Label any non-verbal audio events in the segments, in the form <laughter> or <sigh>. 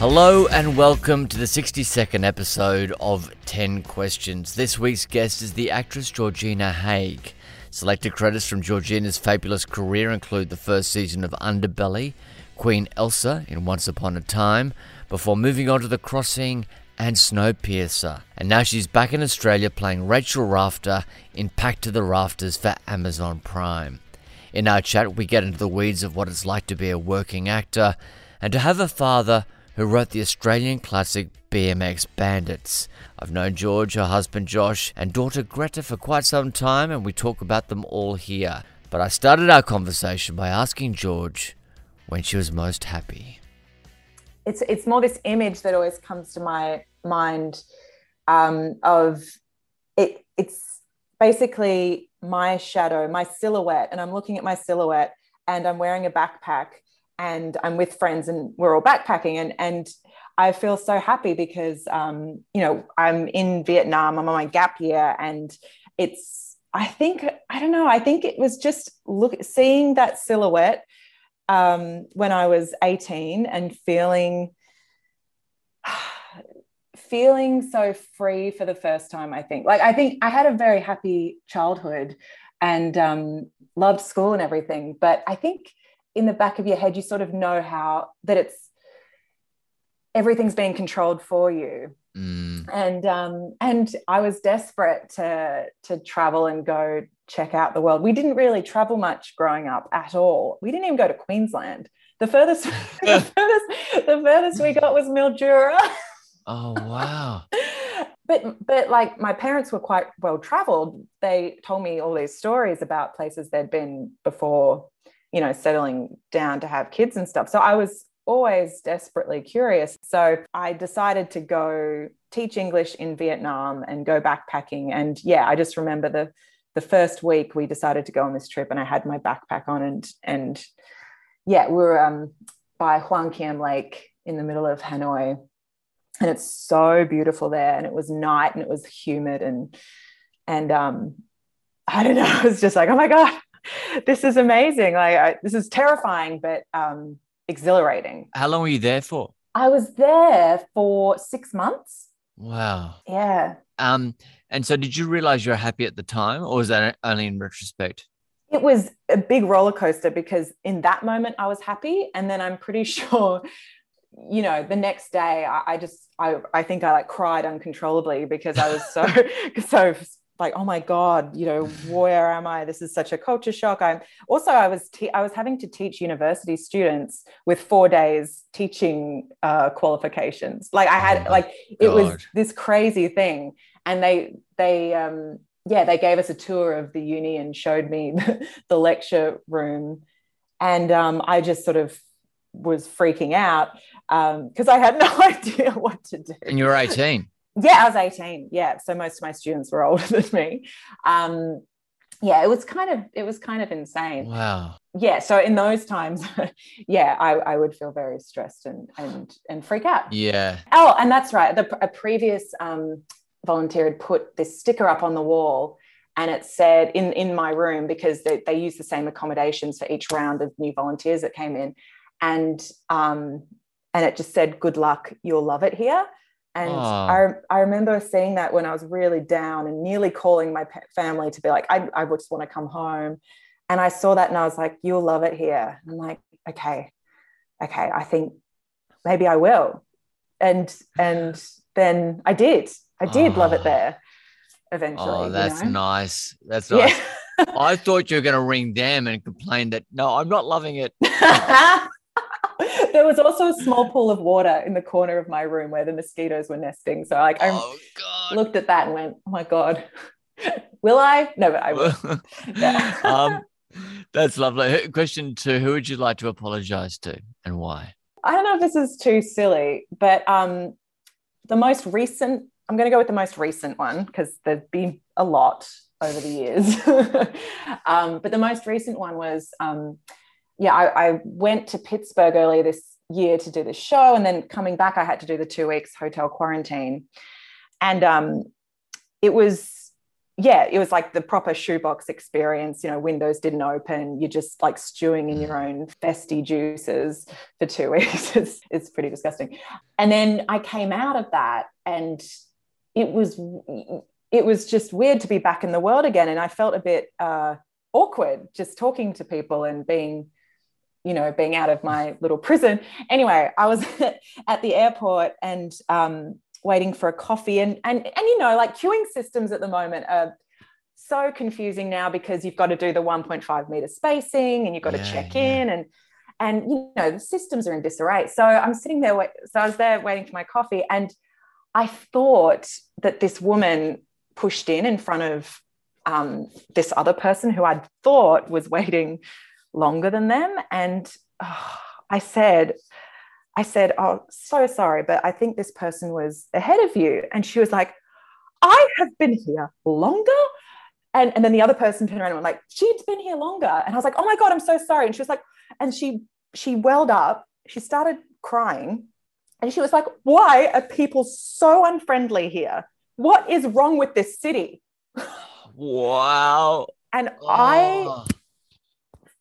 Hello and welcome to the 62nd episode of 10 Questions. This week's guest is the actress Georgina Haig. Selected credits from Georgina's fabulous career include the first season of Underbelly, Queen Elsa in Once Upon a Time, before moving on to The Crossing and Snowpiercer. And now she's back in Australia playing Rachel Rafter in Packed to the Rafters for Amazon Prime. In our chat, we get into the weeds of what it's like to be a working actor and to have a father who wrote the Australian classic BMX Bandits. I've known George, her husband Josh, and daughter Greta for quite some time, and we talk about them all here. But I started our conversation by asking George when she was most happy. It's it's more this image that always comes to my mind um, of it. It's basically my shadow, my silhouette, and I'm looking at my silhouette, and I'm wearing a backpack, and I'm with friends and we're all backpacking and and I feel so happy because um, you know I'm in Vietnam I'm on my gap year and it's I think I don't know I think it was just look seeing that silhouette um, when I was 18 and feeling <sighs> feeling so free for the first time I think. Like I think I had a very happy childhood and um, loved school and everything but I think in the back of your head you sort of know how that it's everything's being controlled for you. Mm. and um and i was desperate to to travel and go check out the world. We didn't really travel much growing up at all. We didn't even go to queensland. The furthest <laughs> the <laughs> furthest the furthest we got was mildura. Oh wow. <laughs> But but like my parents were quite well traveled. They told me all these stories about places they'd been before you know, settling down to have kids and stuff. So I was always desperately curious. So I decided to go teach English in Vietnam and go backpacking. And yeah, I just remember the the first week we decided to go on this trip and I had my backpack on and and yeah, we were um, by Hoan Kiem Lake in the middle of Hanoi. And it's so beautiful there. And it was night and it was humid and and um I don't know, <laughs> it was just like, oh my God, <laughs> this is amazing. Like I, this is terrifying, but um, exhilarating. How long were you there for? I was there for six months. Wow. Yeah. Um, and so did you realize you're happy at the time, or was that only in retrospect? It was a big roller coaster because in that moment I was happy, and then I'm pretty <laughs> sure, you know, the next day I, I just I I think I like cried uncontrollably because I was so <laughs> so like oh my god you know where am i? This is such a culture shock. I'm also i was te- i was having to teach university students with four days teaching uh, qualifications. Like i had oh like it was this crazy thing. And they they um yeah they gave us a tour of the uni and showed me the, <laughs> the lecture room. And um, i just sort of was freaking out because um, i had <laughs> no <laughs> idea what to do. And you were 18 yeah, I was 18. Yeah. So most of my students were older <laughs> than me. Um, yeah, it was kind of it was kind of insane. Wow. Yeah. So in those times, <laughs> yeah, I, I would feel very stressed and and and freak out. Yeah. Oh, and that's right. The a previous um, volunteer had put this sticker up on the wall and it said in in my room because they, they use the same accommodations for each round of new volunteers that came in and um and it just said good luck you'll love it here and ah. I, I remember seeing that when I was really down and nearly calling my family to be like, I, I just want to come home. And I saw that and I was like, you'll love it here. I'm like, okay, okay, I think maybe I will. And and then I did. I did love it ah. there eventually. Oh, that's you know? nice. That's nice. Yeah. I thought you were going to ring them and complain that no, I'm not loving it. <laughs> <laughs> <laughs> there was also a small pool of water in the corner of my room where the mosquitoes were nesting. So like I oh, looked at that and went, "Oh my god, <laughs> will I?" No, but I will. <laughs> yeah. um, that's lovely. Question two: Who would you like to apologize to, and why? I don't know if this is too silly, but um, the most recent. I'm going to go with the most recent one because there's been a lot over the years. um, but the most recent one was um, yeah, I, I went to Pittsburgh earlier this year to do the show, and then coming back, I had to do the two weeks hotel quarantine, and um, it was yeah, it was like the proper shoebox experience. You know, windows didn't open. You're just like stewing in your own festy juices for two <laughs> weeks. it's, it's pretty disgusting. And then I came out of that and it was it was just weird to be back in the world again. And I felt a bit uh, awkward just talking to people and being, you know, being out of my little prison. Anyway, I was <laughs> at the airport and um, waiting for a coffee and and and you know like queuing systems at the moment are so confusing now because you've got to do the 1.5 meter spacing and you've got yeah, to check yeah. in and and you know the systems are in disarray so i'm sitting there so i was there waiting for my coffee and i thought that this woman pushed in in front of um, this other person who i thought was waiting longer than them and oh, i said I said, Oh, so sorry, but I think this person was ahead of you. And she was like, I have been here longer. And, and then the other person turned around and went like, she'd been here longer. And I was like, oh my God, I'm so sorry. And she was like, and she she welled up, she started crying. And she was like, why are people so unfriendly here? What is wrong with this city? Wow. And oh. I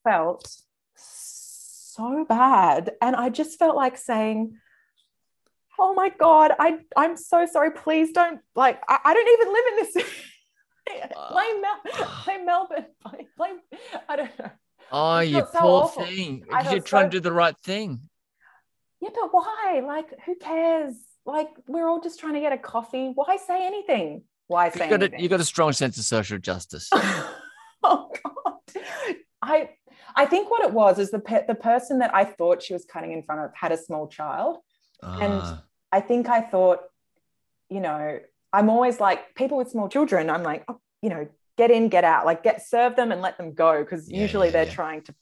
felt so bad. And I just felt like saying, Oh my God, I, I'm so sorry. Please don't like, I, I don't even live in this. <laughs> blame, uh, Mel- <sighs> blame Melbourne. Blame, blame, I don't know. Oh, you so poor awful. thing. You're trying so... and do the right thing. Yeah, but why? Like, who cares? Like, we're all just trying to get a coffee. Why say anything? Why say you got anything? A, you got a strong sense of social justice. <laughs> oh God. I I think what it was is the pe- the person that I thought she was cutting in front of had a small child, and ah. I think I thought, you know, I'm always like people with small children. I'm like, oh, you know, get in, get out, like get serve them and let them go because yeah, usually yeah, they're yeah. trying to.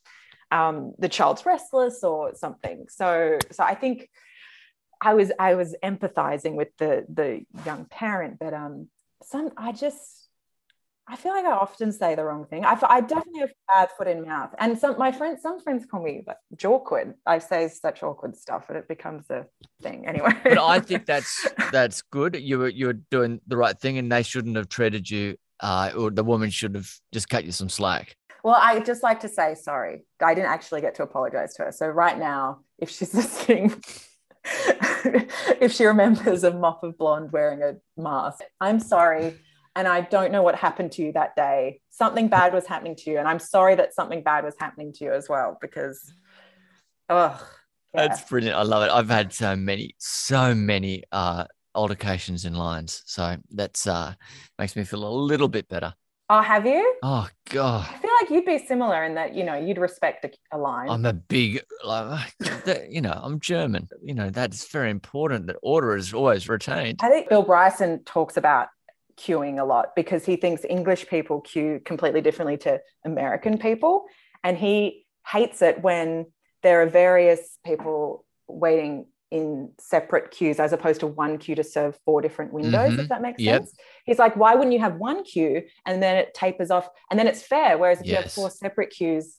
Um, the child's restless or something. So, so I think I was I was empathizing with the the young parent, but um, some I just I feel like I often say the wrong thing. I, I definitely have bad foot in mouth. And some my friends, some friends call me like awkward. I say such awkward stuff, and it becomes a thing anyway. but I think <laughs> that's that's good. You were you were doing the right thing, and they shouldn't have treated you, uh, or the woman should have just cut you some slack. Well, I just like to say sorry. I didn't actually get to apologize to her. So right now, if she's <laughs> listening. <laughs> if she remembers a mop of blonde wearing a mask, I'm sorry and I don't know what happened to you that day. Something bad was happening to you. And I'm sorry that something bad was happening to you as well because, oh, yeah. That's brilliant. I love it. I've had so many, so many uh, altercations in lines. So that's uh, makes me feel a little bit better. Oh, have you? Oh God. I feel like you'd be similar in that, you know, you'd respect a, a line. I'm a big, like, <sighs> you know, I'm German. You know, that's very important that order is always retained. I think Bill Bryson talks about queuing a lot because he thinks English people queue completely differently to American people. And he hates it when there are various people waiting in separate queues as opposed to one queue to serve four different windows, mm-hmm. if that makes yep. sense. He's like, why wouldn't you have one queue and then it tapers off and then it's fair? Whereas if yes. you have four separate queues,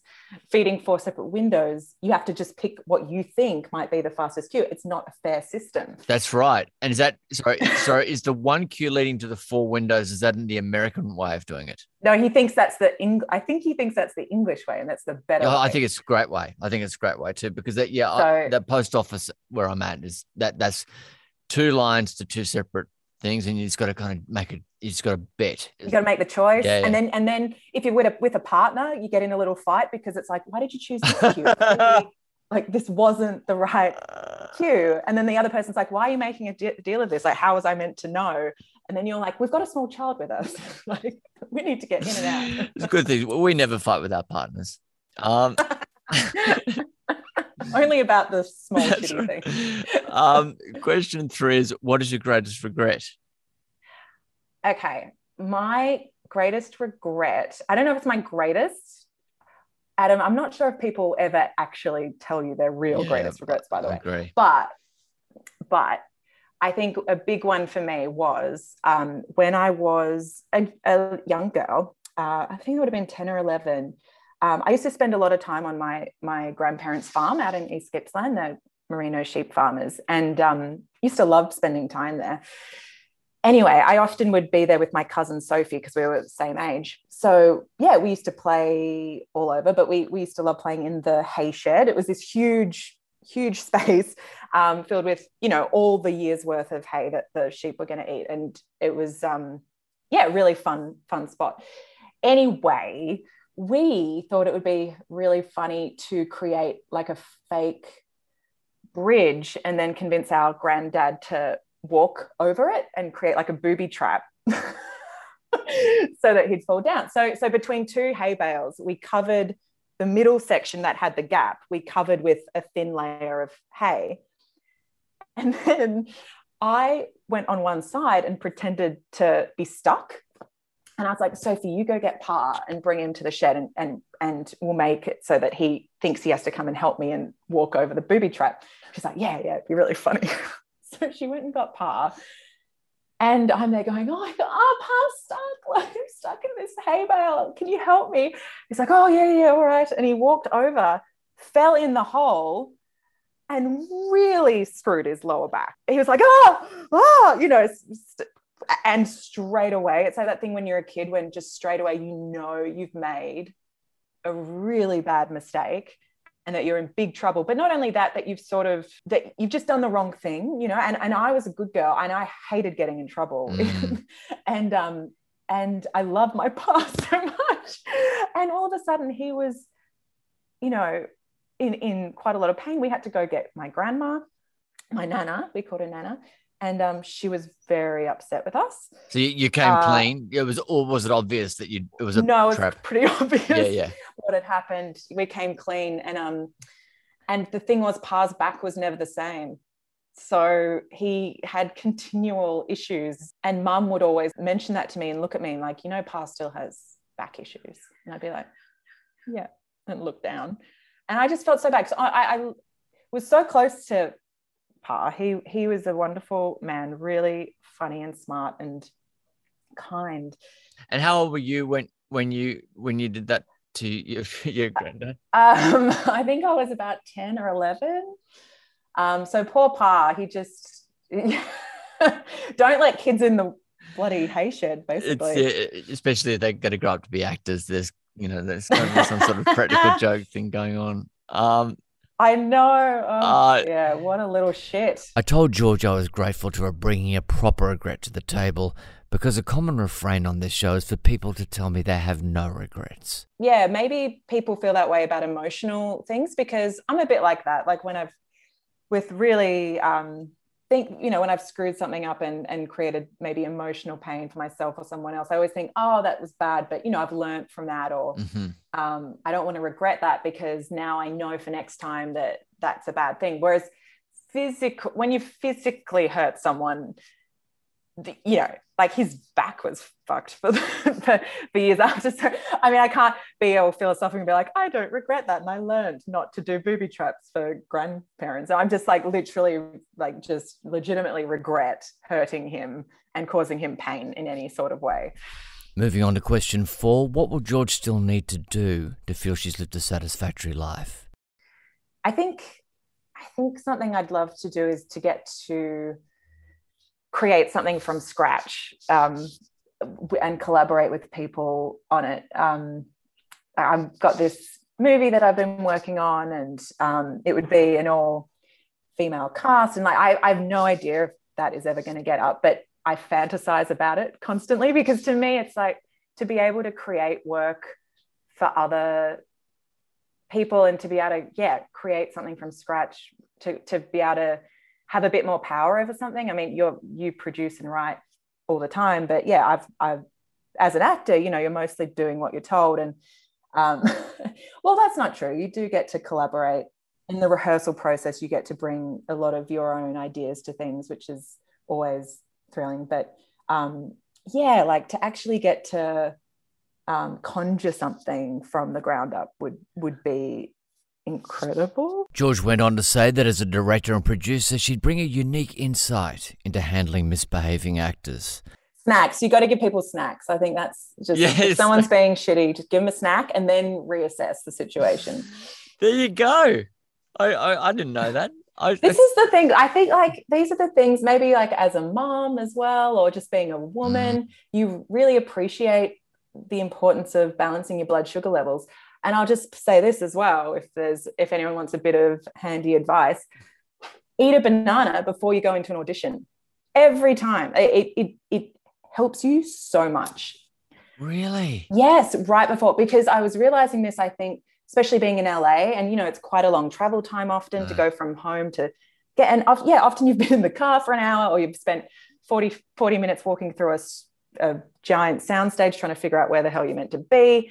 feeding four separate windows, you have to just pick what you think might be the fastest queue. It's not a fair system. That's right. And is that sorry? sorry, is the one queue leading to the four windows? Is that in the American way of doing it? No, he thinks that's the Eng- I think he thinks that's the English way, and that's the better. Oh, I think it's a great way. I think it's a great way too, because that yeah, so, I, the post office where I'm at is that that's two lines to two separate things, and you just got to kind of make it. You just got to bet. You got to make the choice, yeah, yeah. and then and then if you're with a with a partner, you get in a little fight because it's like, why did you choose this queue? <laughs> like this wasn't the right queue, and then the other person's like, why are you making a de- deal of this? Like, how was I meant to know? And then you're like, we've got a small child with us. <laughs> like, we need to get in and out. it's a good thing. We never fight with our partners. Um, <laughs> <laughs> Only about the small shitty right. thing. <laughs> um, question three is what is your greatest regret? Okay. My greatest regret, I don't know if it's my greatest. Adam, I'm not sure if people ever actually tell you their real yeah, greatest regrets, by the I way. Agree. But but I think a big one for me was um, when I was a, a young girl, uh, I think it would have been 10 or 11 um, I used to spend a lot of time on my my grandparents' farm out in East Gippsland, the merino sheep farmers, and um, used to love spending time there. anyway, I often would be there with my cousin Sophie because we were the same age. So yeah, we used to play all over, but we we used to love playing in the hay shed. It was this huge, huge <laughs> space um, filled with you know all the years worth of hay that the sheep were going to eat, and it was um, yeah, really fun fun spot. Anyway, we thought it would be really funny to create like a fake bridge and then convince our granddad to walk over it and create like a booby trap <laughs> so that he'd fall down. So, so between two hay bales, we covered the middle section that had the gap, we covered with a thin layer of hay. And then I went on one side and pretended to be stuck. And I was like, Sophie, you go get Pa and bring him to the shed and, and, and we'll make it so that he thinks he has to come and help me and walk over the booby trap. She's like, yeah, yeah, it'd be really funny. <laughs> So she went and got Pa. And I'm there going, oh, oh Pa's stuck. <laughs> Like, I'm stuck in this hay bale. Can you help me? He's like, oh, yeah, yeah, all right. And he walked over, fell in the hole, and really screwed his lower back. He was like, oh, oh, you know, and straight away, it's like that thing when you're a kid, when just straight away you know you've made a really bad mistake and that you're in big trouble. But not only that that you've sort of that you've just done the wrong thing you know? And, and i was a good girl and i hated getting in trouble. Mm. <laughs> and um and i loved my <laughs> past so much. And all of a sudden he was you know in in quite a lot of pain. We had to go get my grandma my nana we called her nana and um, she was very upset with us. So you, you came uh, clean. It was, or was it obvious that you? It was a no. It was pretty <laughs> obvious. Yeah, yeah. What had happened? We came clean, and um, and the thing was, Pa's back was never the same. So he had continual issues, and Mum would always mention that to me and look at me and like, you know, Pa still has back issues, and I'd be like, yeah, and look down, and I just felt so bad. So I, I was so close to Pa. He he was a wonderful man, really funny and smart and kind. And how old were you when when you when you did that to your, <laughs> your granddad? Um, <laughs> I think I was about ten or eleven. Um, so poor Pa, he just <laughs> don't let kids in the bloody hay shed, basically. It's, especially if they're going to grow up to be actors. There's you know there's some sort of practical joke thing going on. Um, I know. Oh, uh, yeah, what a little shit. I told George I was grateful to her bringing a proper regret to the table because a common refrain on this show is for people to tell me they have no regrets. Yeah, maybe people feel that way about emotional things because I'm a bit like that. Like when I've, with really um, think you know when i've screwed something up and and created maybe emotional pain for myself or someone else i always think oh that was bad but you know i've learned from that or mm-hmm. um, i don't want to regret that because now i know for next time that that's a bad thing whereas physical when you physically hurt someone you know, like his back was fucked for, <laughs> the, for, for years after. So, I mean, I can't be all philosophical and be like, I don't regret that. And I learned not to do booby traps for grandparents. I'm just like literally, like, just legitimately regret hurting him and causing him pain in any sort of way. Moving on to question four What will George still need to do to feel she's lived a satisfactory life? I think, I think something I'd love to do is to get to create something from scratch um, and collaborate with people on it. Um, I've got this movie that I've been working on, and um, it would be an all female cast. And like, I, I have no idea if that is ever going to get up, but I fantasize about it constantly because to me, it's like to be able to create work for other people and to be able to, yeah, create something from scratch, to, to be able to have a bit more power over something. I mean, you're you produce and write all the time, but yeah, I've I've as an actor, you know, you're mostly doing what you're told. And um, <laughs> well, that's not true. You do get to collaborate in the rehearsal process. You get to bring a lot of your own ideas to things, which is always thrilling. But um, yeah, like to actually get to um, conjure something from the ground up would would be incredible. George went on to say that as a director and producer, she'd bring a unique insight into handling misbehaving actors. Snacks. You got to give people snacks. I think that's just yes. if someone's being shitty, just give them a snack and then reassess the situation. <laughs> There you go. I I, I didn't know that. I, this is the thing. I think like these are the things, maybe like as a mom as well, or just being a woman, mm. you really appreciate the importance of balancing your blood sugar levels. And I'll just say this as well, if there's if anyone wants a bit of handy advice, eat a banana before you go into an audition. Every time. It it it helps you so much. Really? Yes, right before because I was realizing this, I think especially being in LA. And, you know, it's quite a long travel time often to go from home to get, and yeah, often you've been in the car for an hour or you've spent 40, 40 minutes walking through a, a giant soundstage trying to figure out where the hell you're meant to be.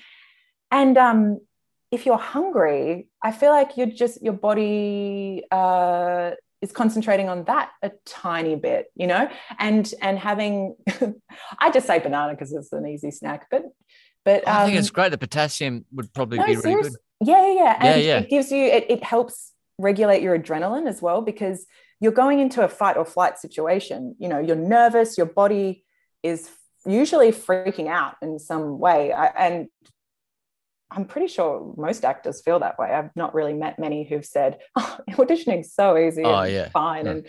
And um, if you're hungry, I feel like you're just, your body, uh, is concentrating on that a tiny bit you know and and having <laughs> i just say banana because it's an easy snack but but um, I think it's um, great. The potassium would probably no, be really good. Yeah, yeah, and yeah, yeah. it gives you it, it helps regulate your adrenaline as well because you're going into a fight or flight situation. You know, you're nervous. Your body is usually freaking out in some way, I, and I'm pretty sure most actors feel that way. I've not really met many who've said, <laughs> "Oh, auditioning's so easy, oh, yeah, fine," yeah. and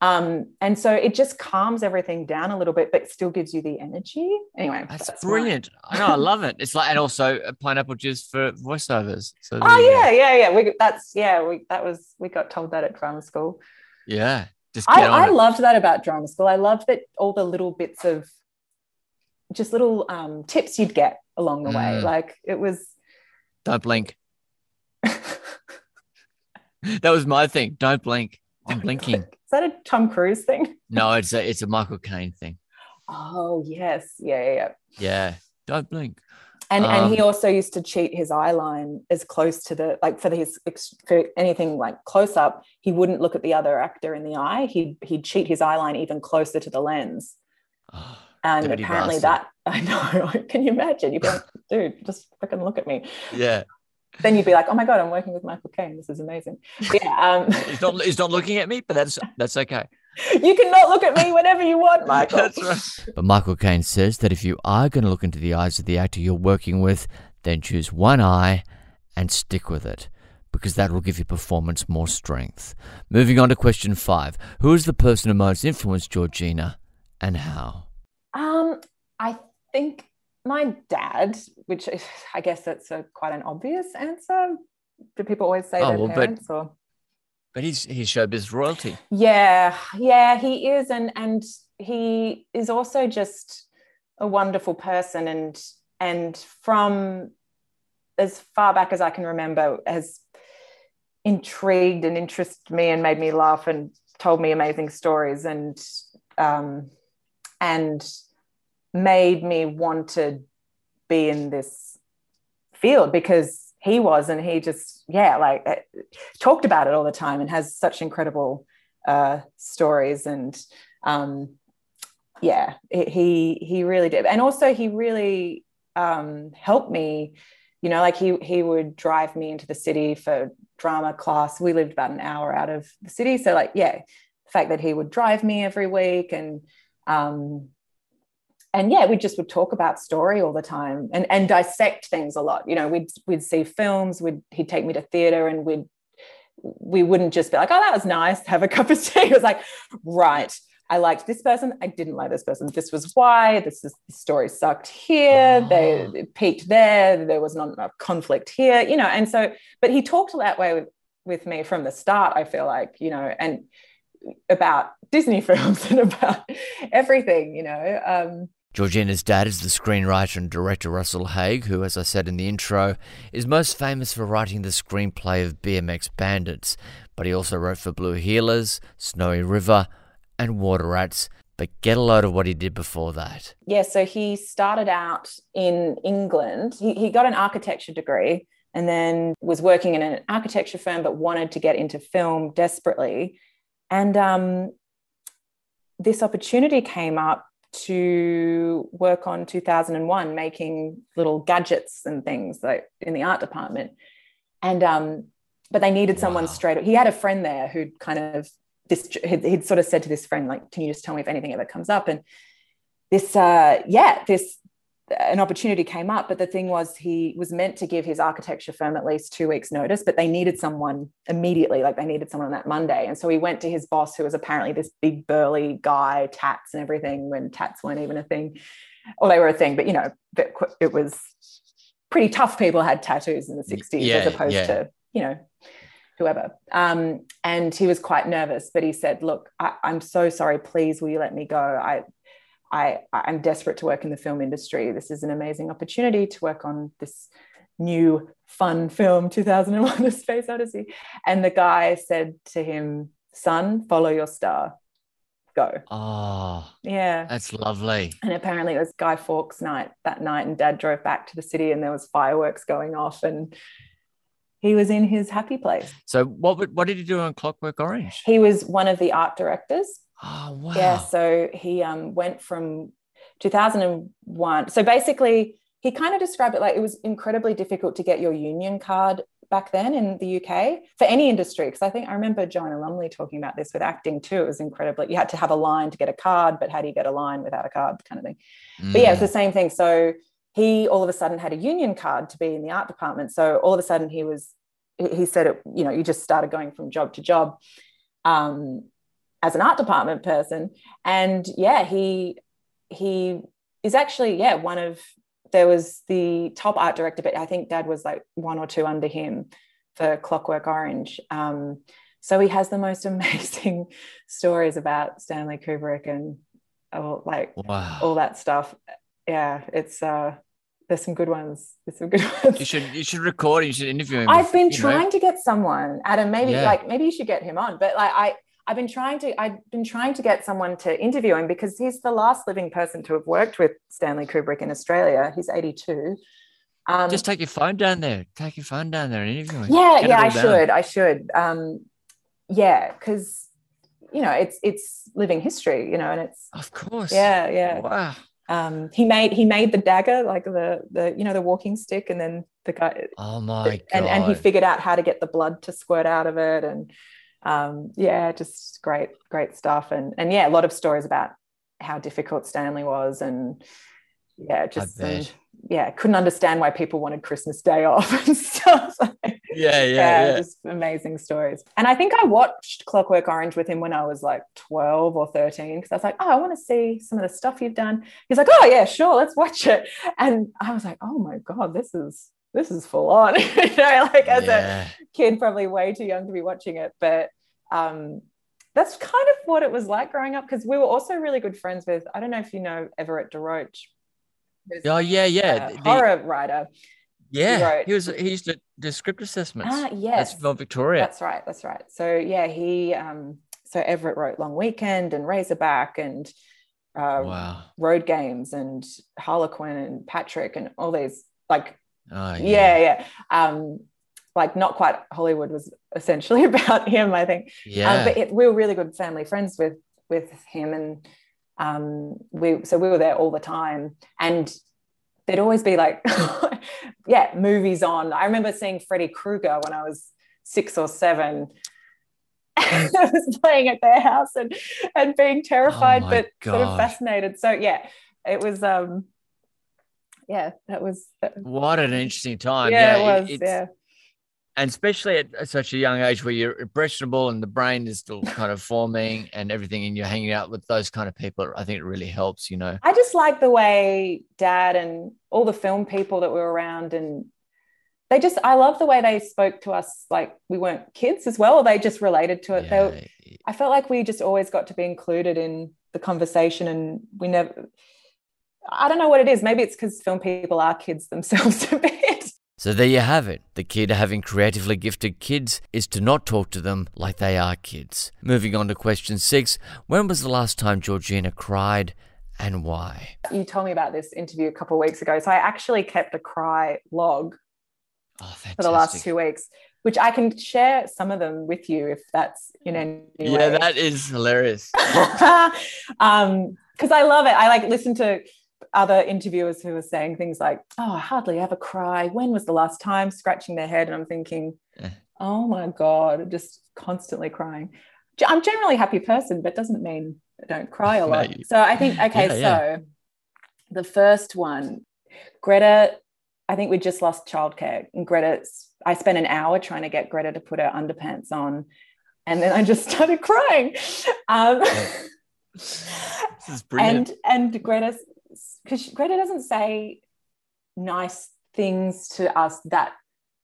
um, and so it just calms everything down a little bit, but still gives you the energy. Anyway, that's, that's brilliant. I know, I love it. It's like, and also pineapple juice for voiceovers. So oh yeah, yeah, yeah. We that's yeah. We that was we got told that at drama school. Yeah, just I, I loved that about drama school. I loved that all the little bits of just little um, tips you'd get along the mm. way. Like it was. Don't blink. that was my thing. Don't blink. <laughs> I'm blinking. Is that a Tom Cruise thing? No, it's a it's a Michael Caine thing. Oh yes, yeah, yeah, yeah. Yeah, don't blink. And um, and he um, also used to cheat his eye line as close to the like for his for anything like close up, he wouldn't look at the other actor in the eye. He'd he'd cheat his eye line even closer to the lens. And apparently bastard. that <laughs> I know. <laughs> Can you imagine? You'd be like, dude, just freaking look at me. Yeah then you'd be like, oh my god, I'm working with Michael Caine. This is amazing. yeah, um, he's not he's not looking at me, but that's that's okay. <laughs> You can not look at me whenever you want, Michael. that's right. But Michael Caine says that if you are going to look into the eyes of the actor you're working with, then choose one eye and stick with it. Because that will give your performance more strength. Moving on to question five. Who is the person who most influenced Georgina and how? Um, I think my dad, which is, I guess that's a, quite an obvious answer. Do people always say oh, their well, parents but, or? But he's he's showbiz royalty. Yeah, yeah, he is, and and he is also just a wonderful person, and and from as far back as I can remember, has intrigued and interested me and made me laugh and told me amazing stories and um, and made me want to be in this field because he was and he just yeah like uh, talked about it all the time and has such incredible uh, stories and um, yeah he he really did. And also he really um, helped me you know like he he would drive me into the city for drama class. We lived about an hour out of the city. So like yeah the fact that he would drive me every week and um, and yeah, we just would talk about story all the time and, and dissect things a lot. You know, we'd we'd see films, we'd he'd take me to theater and we'd we wouldn't just be like, oh, that was nice, have a cup of tea. <laughs> It was like, right, I liked this person, I didn't like this person. This was why, this is the story sucked here, oh. they peaked there, there was not enough conflict here, you know. And so, but he talked that way with, with me from the start, I feel like, you know, and about Disney <laughs> films and about everything, you know. Um, Georgina's dad is the screenwriter and director Russell Haig, who, as I said in the intro, is most famous for writing the screenplay of BMX Bandits, but he also wrote for Blue Heelers, Snowy River, and Water Rats. But get a load of what he did before that. Yeah, so he started out in England. He, he got an architecture degree and then was working in an architecture firm, but wanted to get into film desperately. And um, this opportunity came up to work on 2001 making little gadgets and things like in the art department and um but they needed someone wow. straight he had a friend there who'd kind of this he'd, he'd, sort of said to this friend like can you just tell me if anything ever comes up and this uh yeah this an opportunity came up, but the thing was he was meant to give his architecture firm at least two weeks' notice, but they needed someone immediately, like they needed someone on that Monday. And so he went to his boss, who was apparently this big burly guy, tats and everything, when tats weren't even a thing. Or they were a thing, but you know, it was pretty tough people had tattoos in the 60s yeah, as opposed yeah. to, you know, whoever. Um, and he was quite nervous, but he said, Look, I, I'm so sorry. Please, will you let me go? I I, I'm desperate to work in the film industry. This is an amazing opportunity to work on this new fun film, 2001 <laughs> A Space Odyssey. And the guy said to him, Son, follow your star. Go. Oh, yeah. That's lovely. And apparently it was Guy Fawkes night that night, and dad drove back to the city and there was fireworks going off. And he was in his happy place. So what what did he do on Clockwork Orange? He was one of the art directors. Oh wow! Yeah, so he um, went from 2001. So basically, he kind of described it like it was incredibly difficult to get your union card back then in the UK for any industry. Because I think I remember Joanna Lumley talking about this with acting too. It was incredibly, you had to have a line to get a card, but how do you get a line without a card kind of thing? Mm. But yeah, it's the same thing. So he all of a sudden had a union card to be in the art department. So all of a sudden he was, he said it, you know, you just started going from job to job. Um, as an art department person and yeah he he is actually yeah one of there was the top art director but i think dad was like one or two under him for clockwork orange um, so he has the most <laughs> amazing stories about stanley kubrick and all, like wow. all that stuff yeah it's uh there's some good ones. There's some good <laughs> ones. You should you should record. You should interview him. I've been trying know. to get someone, Adam. Maybe yeah. like maybe you should get him on. But like I I've been trying to I've been trying to get someone to interview him because he's the last living person to have worked with Stanley Kubrick in Australia. He's 82. Um, Just take your phone down there. Take your phone down there and interview him. Yeah, Get yeah, I down. should. I should. Um, yeah, because you know it's it's living history, you know, and it's of course. Yeah, yeah. Wow. Um, he made he made the dagger like the the you know the walking stick and then the guy oh my god and, and he figured out how to get the blood to squirt out of it and um, yeah, just great, great stuff. And and yeah, a lot of stories about how difficult Stanley was, and yeah, just some, yeah, couldn't understand why people wanted Christmas Day off <laughs> and stuff. <laughs> yeah, yeah, yeah, yeah, just amazing stories. And I think I watched Clockwork Orange with him when I was like twelve or thirteen because I was like, oh, I want to see some of the stuff you've done. He's like, oh yeah, sure, let's watch it. And I was like, oh my god, this is this is full on. <laughs> you know, like as yeah. a kid, probably way too young to be watching it. But um, that's kind of what it was like growing up because we were also really good friends with, I don't know if you know Everett de Roach. Oh, yeah, yeah. The, horror writer. Yeah, he, he, was he used to do script assessments. Ah, yes, that's from Victoria. That's right. That's right. So yeah, he um, so Everett wrote Long Weekend and Razorback and uh, wow. Road Games and Harlequin and Patrick and all these like oh, yeah. yeah yeah um like not quite Hollywood was essentially <laughs> about him, I think. Yeah. Um, but it, we were really good family friends with with him, and um, we so we were there all the time, and there'd always be like, <laughs> yeah, movies on. I remember seeing Freddy Krueger when I was six or seven. <laughs> I was playing at their house and and being terrified, oh but gosh. sort of fascinated. So yeah, it was um yeah, that was what an interesting time. Yeah, yeah it was. yeah and especially at such a young age where you're impressionable and the brain is still <laughs> kind of forming and everything and you're hanging out with those kind of people i think it really helps you know i just like the way dad and all the film people that were around and they just i love the way they spoke to us like we weren't kids as well they just related to it yeah. i felt like we just always got to be included in the conversation and we never i don't know what it is maybe it's because film people are kids themselves <laughs> a bit so there you have it. The key to having creatively gifted kids is to not talk to them like they are kids. Moving on to question six When was the last time Georgina cried and why? You told me about this interview a couple of weeks ago. So I actually kept a cry log oh, for the last two weeks, which I can share some of them with you if that's in any yeah, way. Yeah, that is hilarious. <laughs> um, because I love it. I like listen to other interviewers who were saying things like, "Oh, I hardly ever cry. When was the last time?" Scratching their head, and I'm thinking, "Oh my god, just constantly crying." I'm generally a happy person, but doesn't mean I don't cry a <laughs> lot. so I think okay, yeah, yeah. so the first one Greta, I think we just lost childcare. And Greta, I spent an hour trying to get Greta to put her underpants on. And then I just <laughs> started crying. Um, this is brilliant. And, and Greta, because Greta doesn't say nice things to us that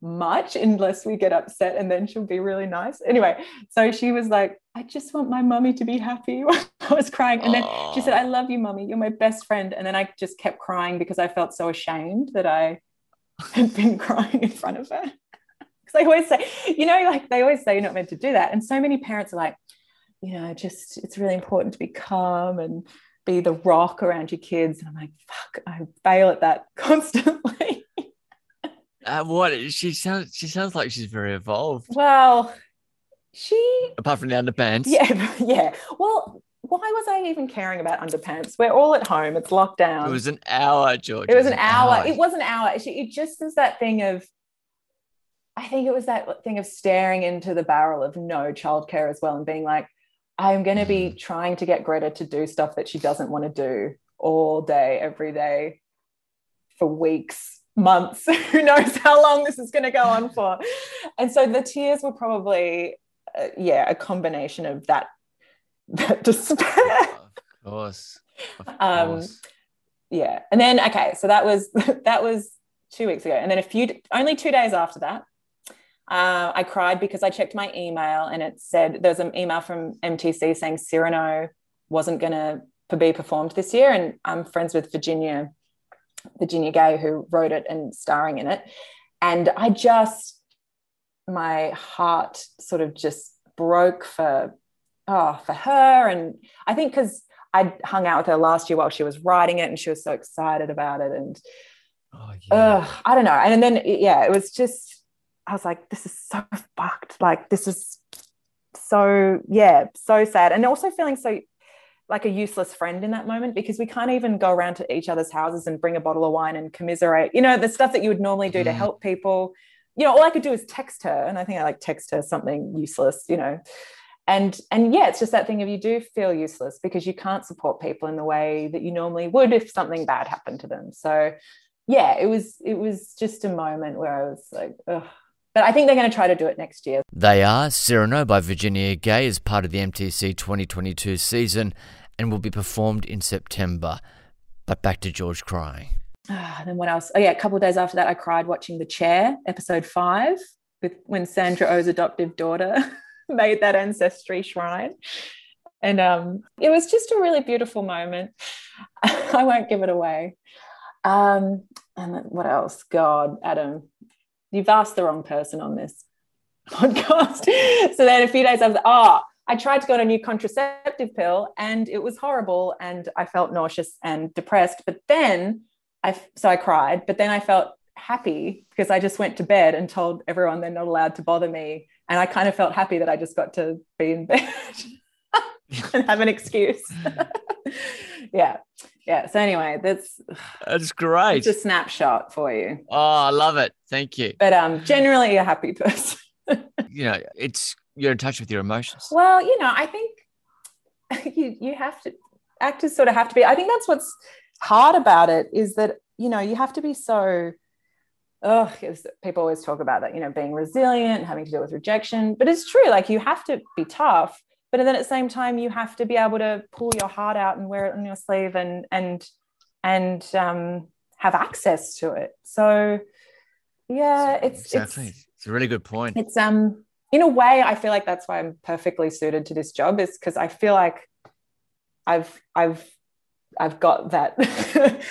much unless we get upset and then she'll be really nice. Anyway, so she was like, I just want my mummy to be happy. <laughs> I was crying. And then she said, I love you, mummy. You're my best friend. And then I just kept crying because I felt so ashamed that I had been <laughs> crying in front of her. <laughs> Because they always say, you know, like they always say you're not meant to do that. And so many parents are like, you know, just it's really important to be calm and be the rock around your kids. And I'm like, fuck, I fail at that <laughs> constantly. Uh, what she sounds she sounds like she's very evolved. Well, she apart from the underpants. Yeah, <laughs> yeah. Well, why was I even caring about underpants? We're all at home. It's lockdown. It was an hour, George. It was, an, hour. hour. It was an hour. It just is that thing of I think it was that thing of staring into the barrel of no childcare as well and being like, I'm going to be mm. trying to get Greta to do stuff that she doesn't want to do all day, every day for weeks months. <laughs> Who knows how long this is going to go on for? And so the tears were probably, uh, yeah, a combination of that, <laughs> that despair. Of course. Of <laughs> um, course. yeah. And then, okay, so that was, that was two weeks ago. And then a few, only two days after that, uh, I cried because I checked my email and it said there's an email from MTC saying Cyrano wasn't going to be performed this year. And I'm friends with Virginia Virginia Gay, who wrote it and starring in it. And I just, my heart sort of just broke for, oh, for her. And I think because I hung out with her last year while she was writing it and she was so excited about it. And oh, yeah. uh, I don't know. And then, yeah, it was just, I was like, this is so <laughs> fucked. Like, this is so, yeah, so sad. And also feeling so like a useless friend in that moment because we can't even go around to each other's houses and bring a bottle of wine and commiserate. You know, the stuff that you would normally do mm. to help people. You know, all I could do is text her, and I think I like text her something useless. You know, and and yeah, it's just that thing of you do feel useless because you can't support people in the way that you normally would if something bad happened to them. So yeah, it was it was just a moment where I was like, ugh. But I think they're going to try to do it next year. They are Cyrano by Virginia Gay as part of the MTC 2022 season and will be performed in September. But back to George crying. Ah, then what else? Oh yeah, a couple of days after that, I cried watching The Chair, episode five, with when Sandra Oh's adoptive daughter <laughs> made that ancestry shrine. And um, it was just a really beautiful moment. <laughs> I won't give it away. Um, and what else? God, Adam, you've asked the wrong person on this <laughs> podcast. so then a few days after, oh, I tried to go on a new contraceptive pill and it was horrible and I felt nauseous and depressed. But then I, so I cried, but then I felt happy because I just went to bed and told everyone they're not allowed to bother me. And I kind of felt happy that I just got to be in bed <laughs> <laughs> and have an excuse. <laughs> yeah. Yeah. So anyway, that's that's great. It's a snapshot for you. Oh, I love it. Thank you. But um generally a happy person. <laughs> you know, it's you're in touch with your emotions. Well, you know, I think you you have to actors sort of have to be. I think that's what's hard about it is that you know you have to be so. Oh, people always talk about that, you know, being resilient, having to deal with rejection, but it's true. Like you have to be tough, but then at the same time, you have to be able to pull your heart out and wear it on your sleeve and and and um, have access to it. So, yeah, it's exactly. It's, it's a really good point. It's um in a way, I feel like that's why I'm perfectly suited to this job is because I feel like I've I've I've got that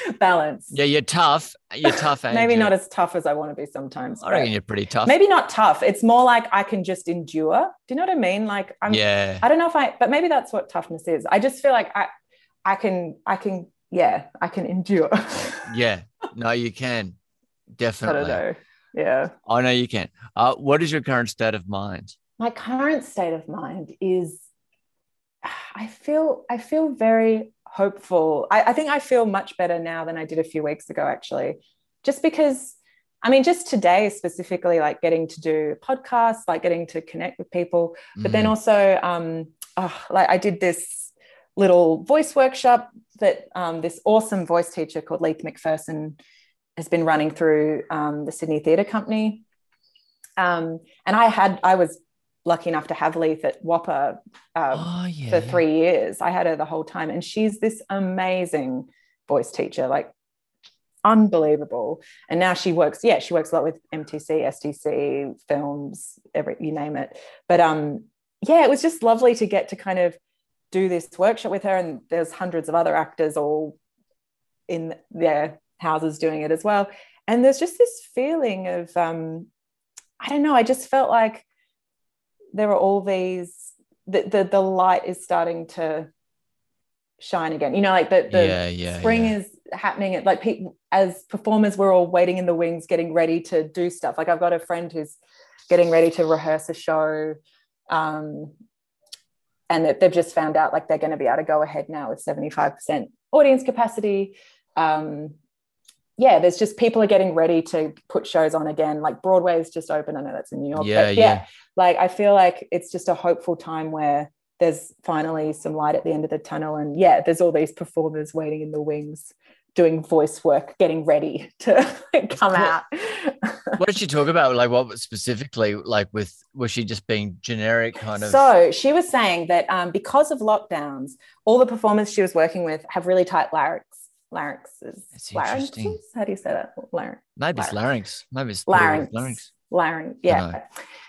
<laughs> balance. Yeah, you're tough. You're tough. <laughs> maybe not as tough as I want to be sometimes. I reckon you're pretty tough. Maybe not tough. It's more like I can just endure. Do you know what I mean? Like I'm. Yeah. I don't know if I, but maybe that's what toughness is. I just feel like I, I can, I can, yeah, I can endure. <laughs> yeah. No, you can. Definitely. I don't know. Yeah. I know you can. Uh, what is your current state of mind? My current state of mind is I feel I feel very hopeful. I, I think I feel much better now than I did a few weeks ago, actually. Just because I mean, just today specifically, like getting to do podcasts, like getting to connect with people, but mm. then also, um, oh, like I did this little voice workshop that um, this awesome voice teacher called Leith McPherson has been running through um, the Sydney Theatre Company. Um, and I had, I was lucky enough to have Leith at WAAPA uh, oh, yeah, for three years. I had her the whole time, and she's this amazing voice teacher, like unbelievable. And now she works, yeah, she works a lot with MTC, STC, films, every you name it. But um, yeah, it was just lovely to get to kind of do this workshop with her, and there's hundreds of other actors all in their houses doing it as well. And there's just this feeling of um, I don't know, I just felt like there are all these the, the the light is starting to shine again. You know like the, the yeah, yeah, spring yeah. is happening at like people as performers we're all waiting in the wings getting ready to do stuff. Like i've got a friend who's getting ready to rehearse a show um, and that they've just found out like they're going to be able to go ahead now with 75% audience capacity. Um, yeah, there's just people are getting ready to put shows on again. Like Broadway is just open. I know that's in New York. Yeah, yeah, yeah. Like I feel like it's just a hopeful time where there's finally some light at the end of the tunnel. And yeah, there's all these performers waiting in the wings doing voice work, getting ready <laughs> to <laughs> come out. <laughs> what did she talk about? Like what specifically, like with, was she just being generic kind of? So she was saying that um, because of lockdowns, all the performers she was working with have really tight larynx larynxes. Larynx. How do you say that? Larynx. Maybe it's larynx. Maybe it's larynx. Larynx. Larynx. Yeah.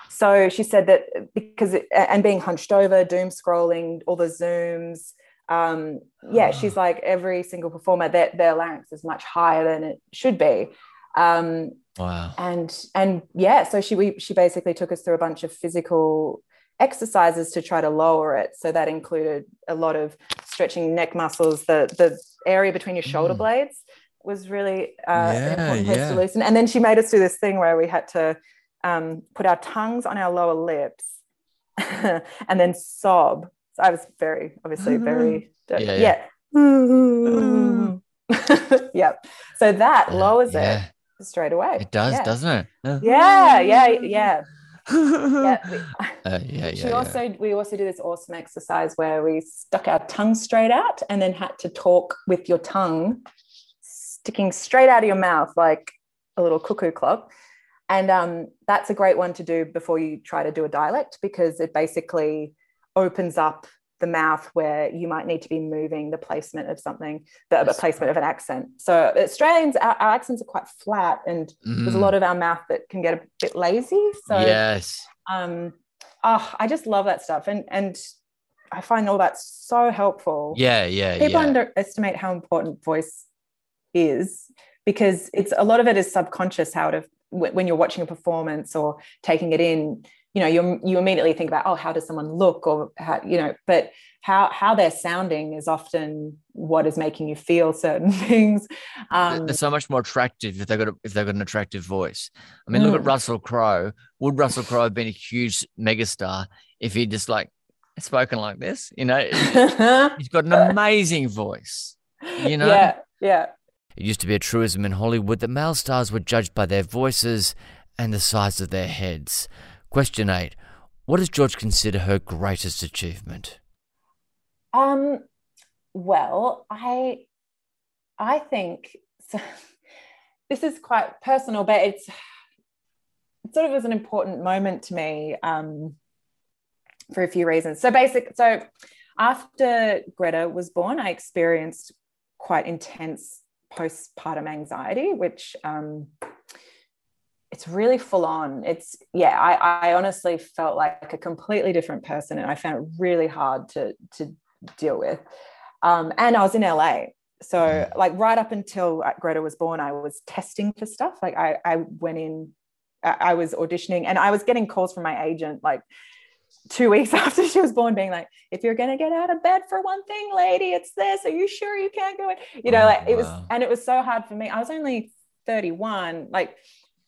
So she said that because it, and being hunched over, doom scrolling, all the zooms. Um, yeah, oh. she's like every single performer that their larynx is much higher than it should be. Um, wow. And and yeah, so she we, she basically took us through a bunch of physical exercises to try to lower it. So that included a lot of stretching neck muscles, the the area between your shoulder mm. blades was really uh, yeah, important place yeah. to loosen. And then she made us do this thing where we had to um, put our tongues on our lower lips <laughs> and then sob. So I was very, obviously, very, yeah. yeah. <laughs> yep. So that lowers it straight away. It does, doesn't it? Yeah, yeah, yeah yeah, <laughs> <laughs> uh, yeah, yeah. She also yeah. we also do this awesome exercise where we stuck our tongue straight out and then had to talk with your tongue sticking straight out of your mouth like a little cuckoo clock. And um, that's a great one to do before you try to do a dialect because it basically opens up the mouth where you might need to be moving the placement of something, the, the placement of an accent. So Australians, our, our accents are quite flat, and mm. there's a mm. lot of our mouth that can get a bit lazy. So yes, um, oh, I just love that stuff, and and I find all that so helpful. Yeah, yeah. People yeah. underestimate how important voice is because it's a lot of it is subconscious how to when you're watching a performance or taking it in you know you you immediately think about oh how does someone look or how you know but how how they're sounding is often what is making you feel certain <laughs> things. Um, they're so much more attractive if they've got a, if they've got an attractive voice. I mean mm. look at mm. russell crowe. Would russell crowe have been a huge megastar if he just like spoken like this? You know <laughs> he's got an amazing voice you know? Yeah yeah. It used to be a truism in hollywood that male stars were judged by their voices and the size of their heads Question eight What does George consider her greatest achievement? Um, well, I, I think so, <laughs> this is quite personal, but it's it sort of was an important moment to me um, for a few reasons. So basic, so after Greta was born, I experienced quite intense postpartum anxiety, which um, it's really full on. It's yeah, I, I honestly felt like a completely different person, and I found it really hard to to deal with. Um, and I was in LA, so like right up until Greta was born, I was testing for stuff. Like I I went in, I was auditioning, and I was getting calls from my agent like two weeks <laughs> after she was born being like if you're going to get out of bed for one thing lady it's this are you sure you can't go in you know oh, like it was and it was so hard for me i was only 31 like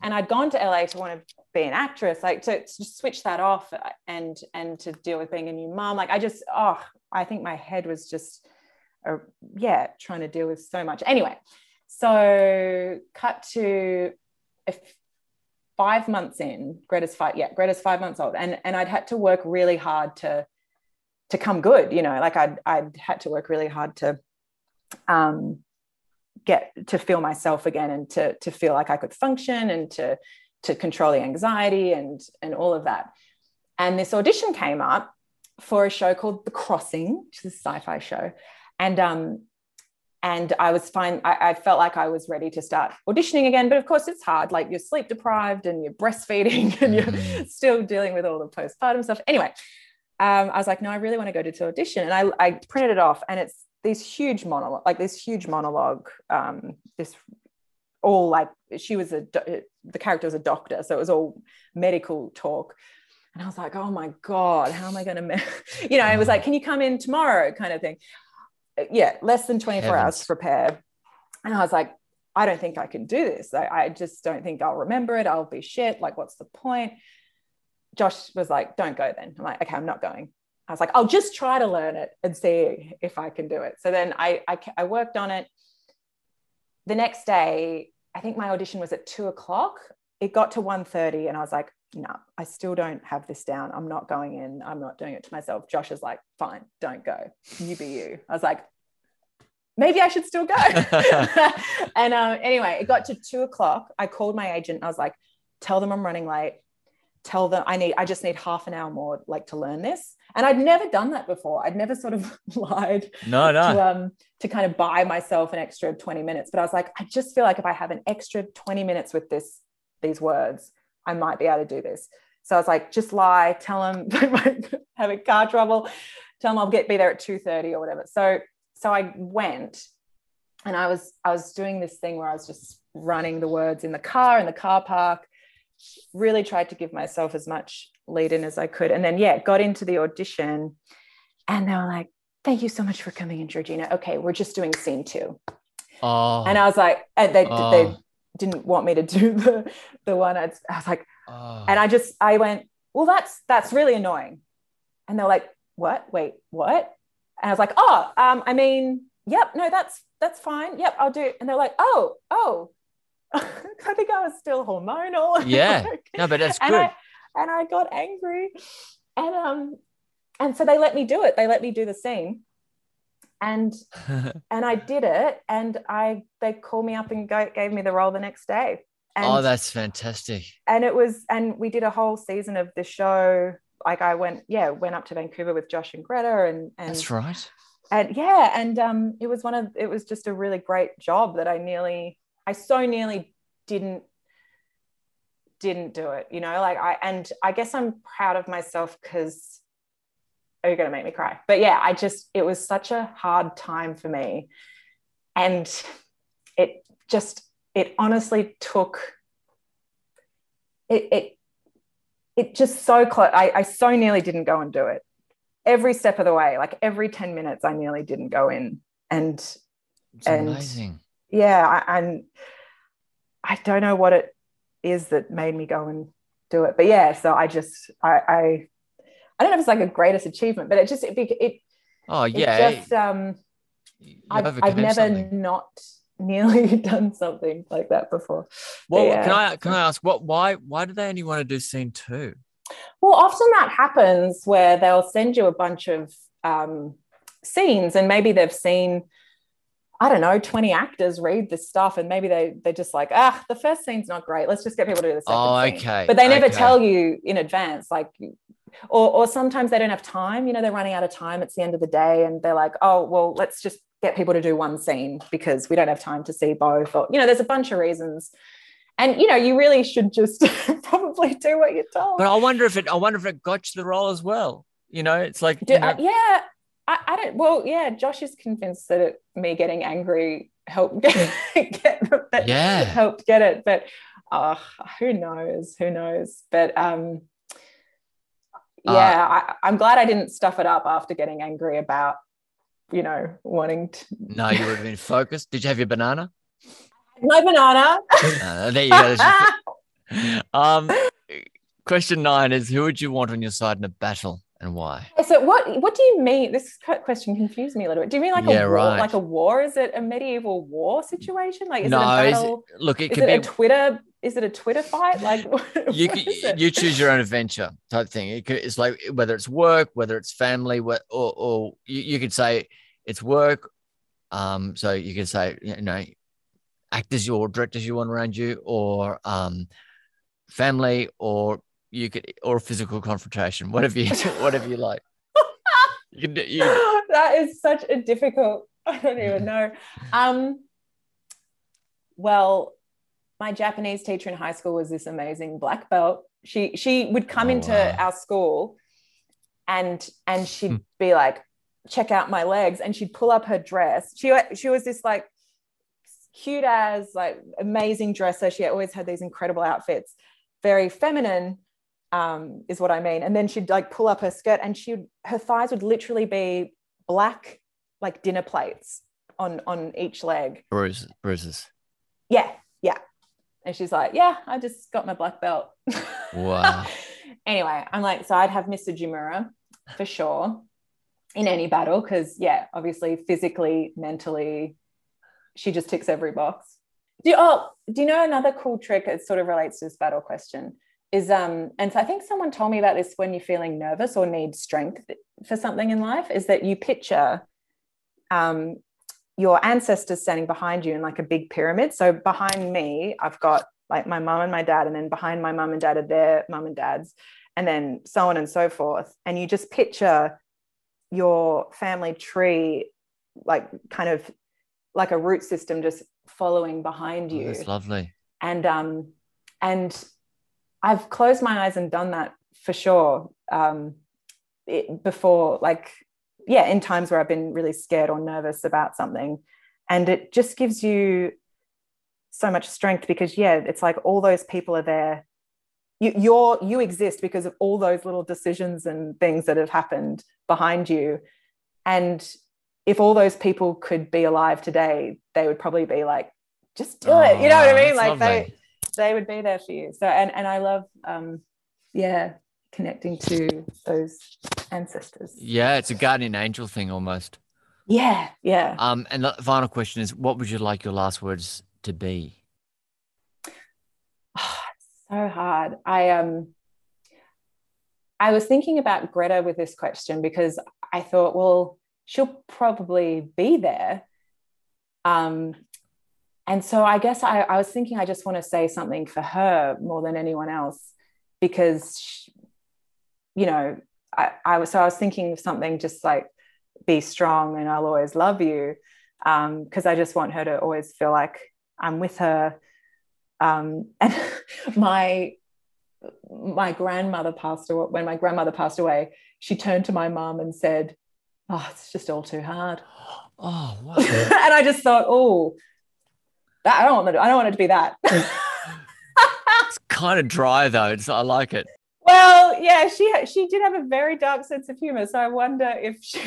and I'd gone to LA to want to be an actress, like to, to switch that off and and to deal with being a new mom. Like I just, oh, I think my head was just, uh, yeah, trying to deal with so much. Anyway, so cut to five months in, Greta's five, yeah, Greta's five months old, and and I'd had to work really hard to to come good, you know, like I'd I'd had to work really hard to um get to feel myself again and to to feel like I could function and to to control the anxiety and and all of that. And this audition came up for a show called The Crossing, which is a sci-fi show, and um and I was fine. I, I, felt like I was ready to start auditioning again, but of course it's hard. Like you're sleep deprived and you're breastfeeding <laughs> and you're mm. still dealing with all the postpartum stuff. Anyway, um, I was like, no, I really want to go to audition, and I, I printed it off, and it's these huge monologue, like this huge monologue, um, this all like she was a the character was a doctor, so it was all medical talk. And I was like, oh my God, how am I going <laughs> to, you know, it was like, can you come in tomorrow kind of thing. Yeah, less than 24 Heavens. hours to prepare. And I was like, I don't think I can do this. I, I just don't think I'll remember it. I'll be shit. Like, what's the point? Josh was like, don't go then. I'm like, okay, I'm not going. I was like, I'll just try to learn it and see if I can do it. So then I, I, I worked on it. The next day, I think my audition was at two o'clock. It got to 1.30 and I was like, no, I still don't have this down. I'm not going in. I'm not doing it to myself. Josh is like, fine, don't go. You be you. I was like, maybe I should still go. <laughs> <laughs> and uh, anyway, it got to two o'clock. I called my agent. I was like, tell them I'm running late. Tell them I need, I just need half an hour more like to learn this. And I'd never done that before. I'd never sort of <laughs> lied no, no. To, um, to kind of buy myself an extra 20 minutes. But I was like, I just feel like if I have an extra 20 minutes with this, these words, I might be able to do this. So I was like, just lie, tell them <laughs> having car trouble, tell them I'll get be there at 2:30 or whatever. So so I went and I was I was doing this thing where I was just running the words in the car in the car park, really tried to give myself as much lead in as I could. And then, yeah, got into the audition and they were like, thank you so much for coming in, Georgina. Okay, we're just doing scene two. Oh. And I was like, and they, oh. they didn't want me to do <laughs> the, the one. I'd, I was like, oh. and I just, I went, well, that's, that's really annoying. And they're like, what? Wait, what? And I was like, oh, um, I mean, yep, no, that's, that's fine. Yep, I'll do it. And they're like, oh, oh, <laughs> I think I was still hormonal. Yeah. <laughs> no, but that's good. And I, and I got angry. And um, and so they let me do it. They let me do the scene. And <laughs> and I did it. And I they called me up and go, gave me the role the next day. And, oh, that's fantastic. And it was, and we did a whole season of the show. Like I went, yeah, went up to Vancouver with Josh and Greta and and that's right. And yeah, and um it was one of it was just a really great job that I nearly I so nearly didn't didn't do it you know like i and i guess i'm proud of myself because are you going to make me cry? But yeah i just it was such a hard time for me. And it just it honestly took it it it just so close I, I so nearly didn't go and do it. Every step of the way like every 10 minutes i nearly didn't go in and it's and amazing. Yeah I, and i don't know what it is that made me go and do it. But yeah, so I just I I, I don't know if it's like a greatest achievement, but it just it, it oh yeah, it just um I've, I've never something. not nearly <laughs> done something like that before. Well, yeah. can I can I ask what why why do they only want to do scene two? Well, often that happens where they'll send you a bunch of um, scenes, and maybe they've seen I don't know, 20 actors read this stuff and maybe they they're just like, ah, the first scene's not great. Let's just get people to do the second oh, scene. okay. But they never okay. tell you in advance, like or or sometimes they don't have time, you know, they're running out of time. It's the end of the day and they're like, oh, well, let's just get people to do one scene because we don't have time to see both. Or, you know, there's a bunch of reasons. And you know, you really should just <laughs> probably do what you're told. But I wonder if it I wonder if it got you the role as well. You know, it's like do, you know, uh, yeah, I, I don't. Well, yeah, Josh is convinced that it, me getting angry helped <laughs> get, get that yeah helped get it, but uh, who knows? Who knows? But um, uh, yeah, uh, I, am glad I didn't stuff it up after getting angry about you know wanting to. No, you would have been focused. Did you have your banana? <laughs> My banana. Uh, there you go. <laughs> um, question nine is: Who would you want on your side in a battle? And why? So what what do you mean? This question confused me a little bit. Do you mean like yeah, a war? Right. Like a war? Is it a medieval war situation? Like is no, it a battle? It, look, it is could it be a Twitter. Is it a Twitter fight? Like <laughs> you you choose your own adventure type thing. It could, it's like whether it's work, whether it's family, or or you, you could say it's work. Um, so you could say you know actors or directors you want around you, or um, family, or you could, or physical confrontation, whatever you, <laughs> whatever you like. <laughs> You can, you that is such a difficult. <laughs> I don't even know. Um, well, my Japanese teacher in high school was this amazing black belt. She she would come oh, into wow. our school, and and she'd be like, "Check out my legs," and she'd pull up her dress. She she was this like cute as like amazing dresser. She always had these incredible outfits, very feminine, um, is what I mean. And then she'd like pull up her skirt, and she'd her thighs would literally be black like dinner plates on on each leg. Bruises, bruises. Yeah, yeah. And she's like, "Yeah, I just got my black belt." Wow. <laughs> anyway, I'm like, so I'd have Mr. Sujimura for sure in any battle because yeah, obviously physically, mentally, she just ticks every box. Do you, oh, do you know another cool trick? It sort of relates to this battle question is um and so i think someone told me about this when you're feeling nervous or need strength for something in life is that you picture um your ancestors standing behind you in like a big pyramid. So behind me i've got like my mum and my dad and then behind my mum and dad are their mum and dads and then so on and so forth. And you just picture your family tree like kind of like a root system just following behind oh, you. oh, that's lovely. And um and I've closed my eyes and done that for sure um, it, before, like, yeah, in times where I've been really scared or nervous about something. And it just gives you so much strength because, yeah, it's like all those people are there. You, you're you exist because of all those little decisions and things that have happened behind you. And if all those people could be alive today, they would probably be like, just do oh, it. You know what I mean? Like lovely. they they would be there for you. So and and I love um yeah, connecting to those ancestors. Yeah, it's a guardian angel thing almost. Yeah, yeah. Um, and the final question is, what would you like your last words to be? <sighs> Oh, so hard. I um, I was thinking about Greta with this question because I thought, well, she'll probably be there. Um, and so I guess I, I was thinking I just want to say something for her more than anyone else because she, you know I, I was so I was thinking of something just like be strong and I'll always love you because um, I just want her to always feel like I'm with her um, <laughs> and my my grandmother passed away when my grandmother passed away she turned to my mom and said oh it's just all too hard <gasps> oh wow. <laughs> and I just thought oh that, I don't want to. I don't want it to be that. <laughs> <laughs> it's kind of dry though. It's, I like it. Well, yeah, she she did have a very dark sense of humor, so I wonder if she.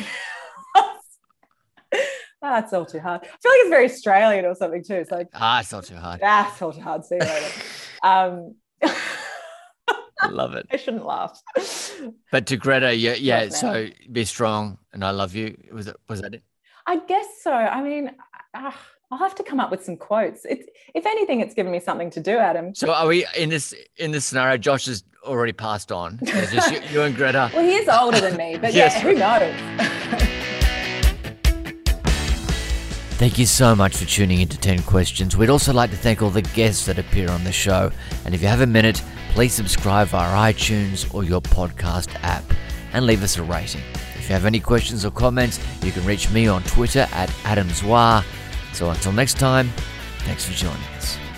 That's <laughs> all too hard. I feel like it's very Australian or something too. It's like ah, it's all too hard. Ah, it's all too hard. See you later. um, I love it. I shouldn't laugh. But to Greta, yeah, yeah. So be strong, and I love you. Was it? Was that it? I guess so. I mean, uh, I'll have to come up with some quotes. It's, if anything, it's given me something to do, Adam. So are we in this in this scenario? Josh has already passed on. <laughs> It's just you, you, and Greta. Well, he is older than me, but yes. yeah, who knows? Thank you so much for tuning into 10 Questions. We'd also like to thank all the guests that appear on the show. And if you have a minute, please subscribe via iTunes or your podcast app and leave us a rating. If you have any questions or comments, you can reach me on Twitter at Adam Zwar so until next time, thanks for joining us.